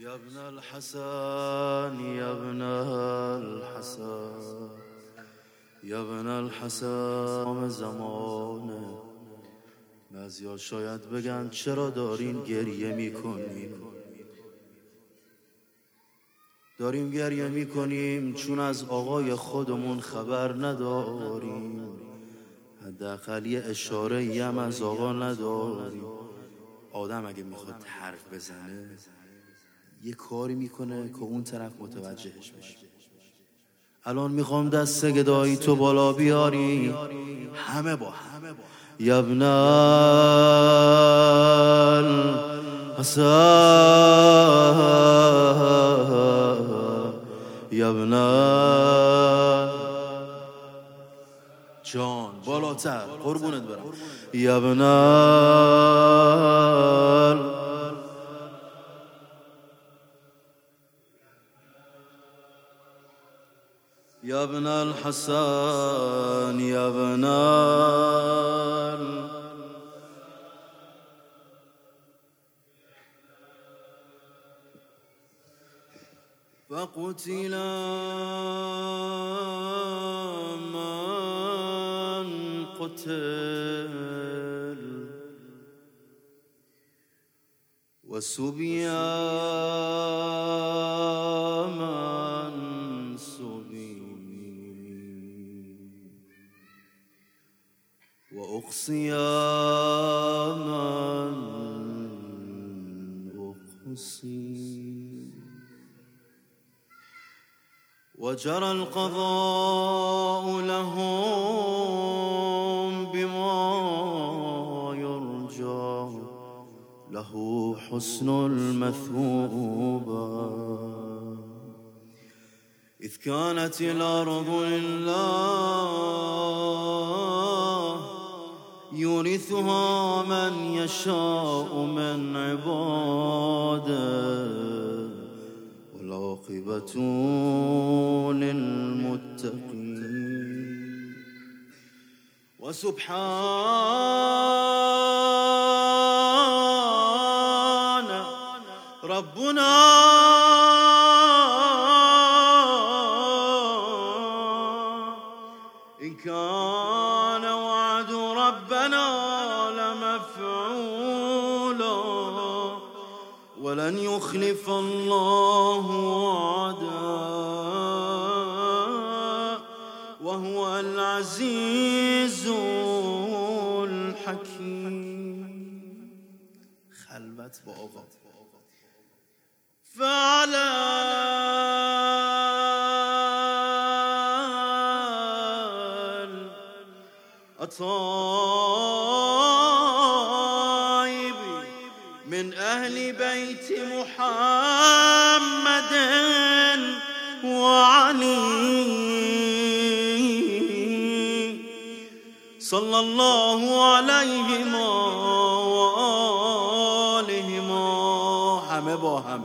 يا ابن الحسن يا ابن الحسن يا ابن الحسن. زمانه. بعضیا شاید بگن چرا دارین گریه می‌کنیم داریم گریه می‌کنیم چون از آقای خودمون خبر نداریم. حداقل یه اشاره هم از آقا نداریم. آدم اگه می‌خواد حرف بزنه یه کاری می‌کنه که اون طرف متوجهش بشه. الان می‌خوام دست گدایی تو بالا بیاری. همه با همه با یبن الحسن. یبن جان بالاتر قربونت برم. یبن يا ابن الحسن يا ابن فقتل من قتل. وسبيا صياما أقصي. وجرى القضاء لهم بما يرجى. له حسن المثوبة. إذ كانت الأرض لله يورثها من يشاء من عباده. والعاقبة للمتقين. وسبحان ربنا ولن يخلف الله وعدا. وهو العزيز الحكيم. خلوت با آقا. الطائب من أهل بيت محمد وعلي. صلى الله عليهما وآلهما. همه با هم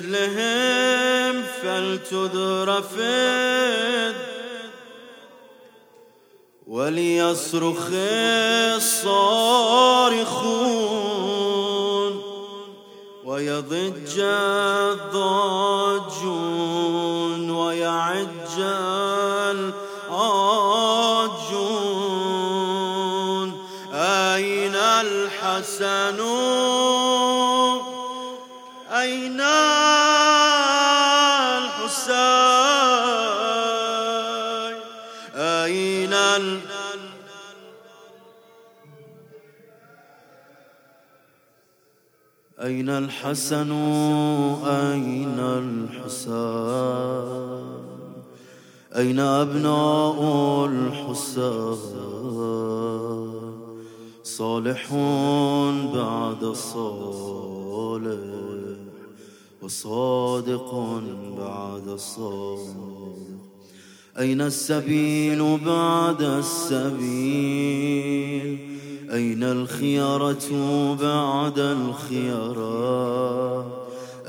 ولمثلهم فلتدرفن وليصرخ الصارخون ويضج الضاجون ويعج العاجون أين الحسن؟ أين أين ال... أين الحسن؟ أين أبناء الحسين صالح بعد صالح وصادق بعد صادق أين السبيل بعد السبيل؟ أين الخيارة بعد الخيارة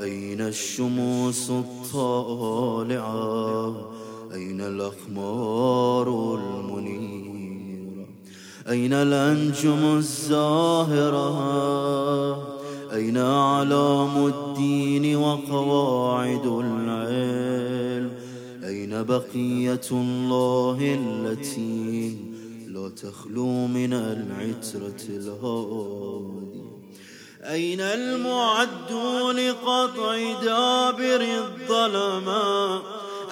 أين الشموس الطالعة؟ أين الأقمار المنيرة؟ أين الأنجم الزاهرة؟ أين أعلام الدين وقواعد العلم؟ بقية الله التي لا تخلو من العترة الهادي. أين المعدون لقطع دابر الظلماء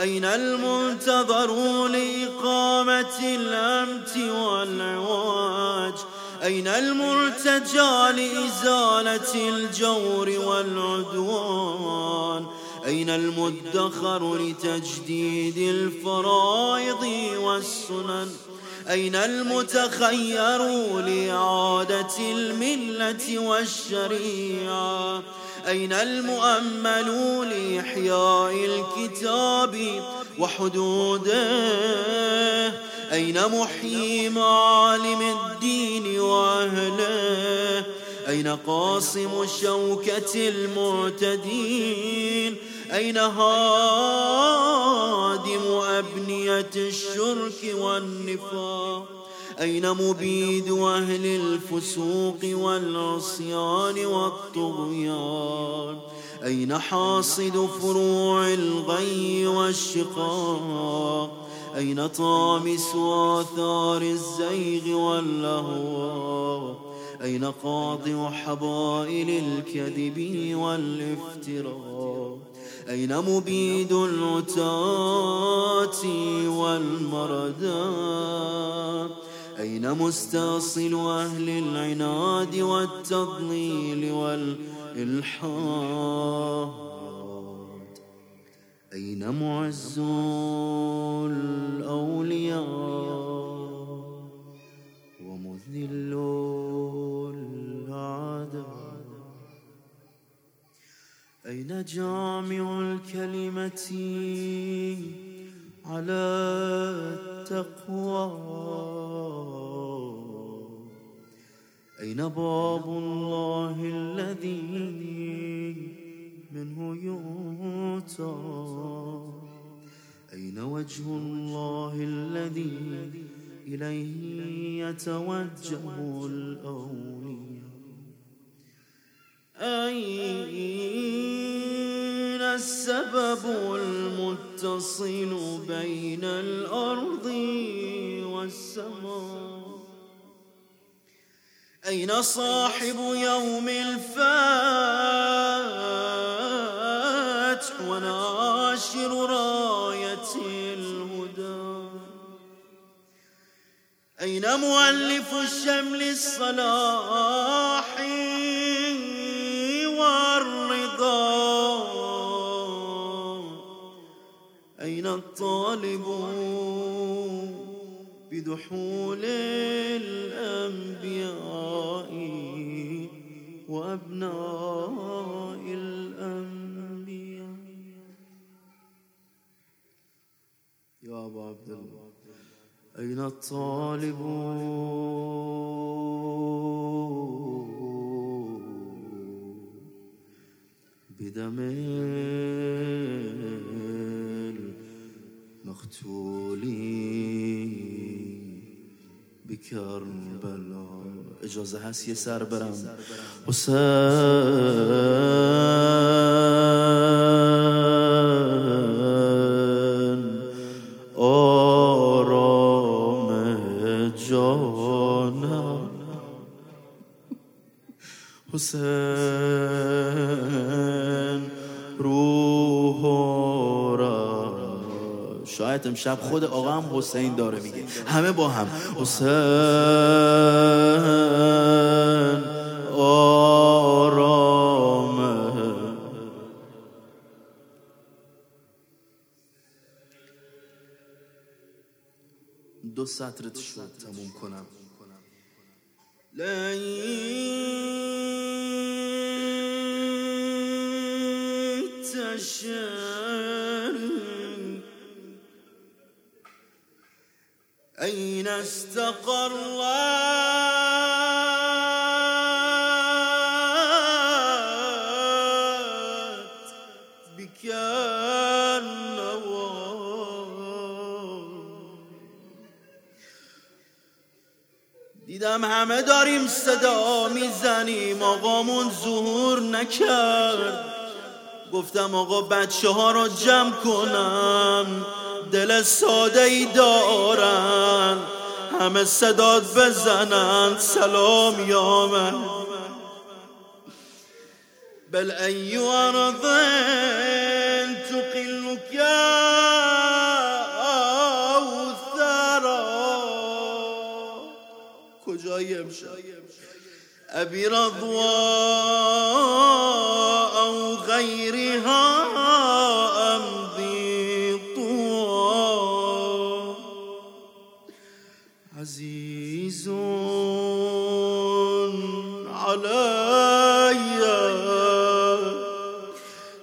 أين المنتظرون لإقامة الأمت والعواج؟ أين المرتجى لإزالة الجور والعدوان؟ أين المدخر لتجديد الفرائض والسنن؟ أين المتخير لإعادة الملة والشريعة؟ أين المؤمل لإحياء الكتاب وحدوده؟ أين محيي معالم الدين وأهله؟ أين قاصم شوكة المعتدين؟ أين هادم أبنية الشرك والنفاق؟ أين مبيد أهل الفسوق والعصيان والطغيان؟ أين حاصد فروع الغي والشقاق؟ أين طامس آثار الزيغ والأهواء؟ أين قاطع حبائل الكذب والإفتراء؟ أين مبيد العتاة والمردات أين مستأصل أهل العناد والتضليل والإلحاد؟ أين معز الأولياء؟ أين جامع الكلمة على التقوى. أين باب الله الذي منه يؤتى؟ أين وجه الله الذي إليه يتوجه الأولياء أين السبب المتصل بين الأرض والسماء؟ أين صاحب يوم الفتح وناشر راية الهدى؟ أين مؤلف الشمل الصلاح الطالب بدحول الأنبياء وأبناء الأنبياء. يا أبا عبد الله أين الطالب بدم المقتولين بکربلا اجازه هست یه سر برم. حسین. شاید امشب خود آقا حسین داره میگه. همه با هم. حسین آرامه. دو سطرت شد تموم کنم. لیت أين استقرّا دیدم همه داریم صدا می‌زنیم. آقامون ظهور نکرد. گفتم آقا بچه ها را جمع کنم دل ساده ای دارن همه صداد بزنن سلام یا من. بل ای ارض تقلك أو ثرا کجایی امشب؟ ابی رضوا عزیز علي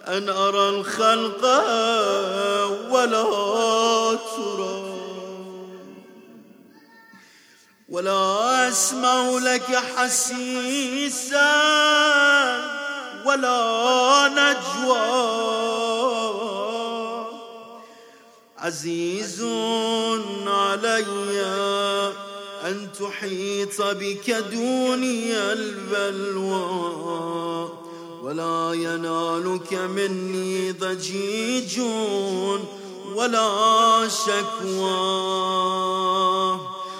أن أرى الخلق ولا ترى. ولا أسمع لك حسيسا ولا نجوى. عزيز علي أن تحيط بك دوني البلوى ولا ينالك مني ضجيج ولا شكوى.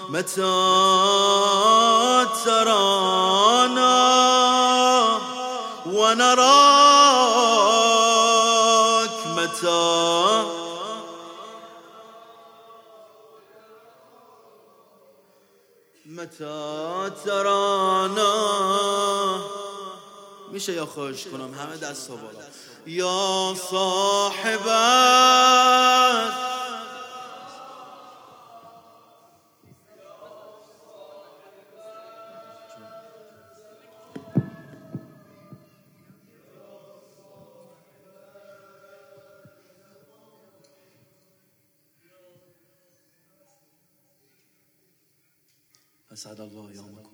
متى ترانا ونراك میشه یا خواهش کنم؟ همه دست بالا. یا صاحبت أسعد الله يومكم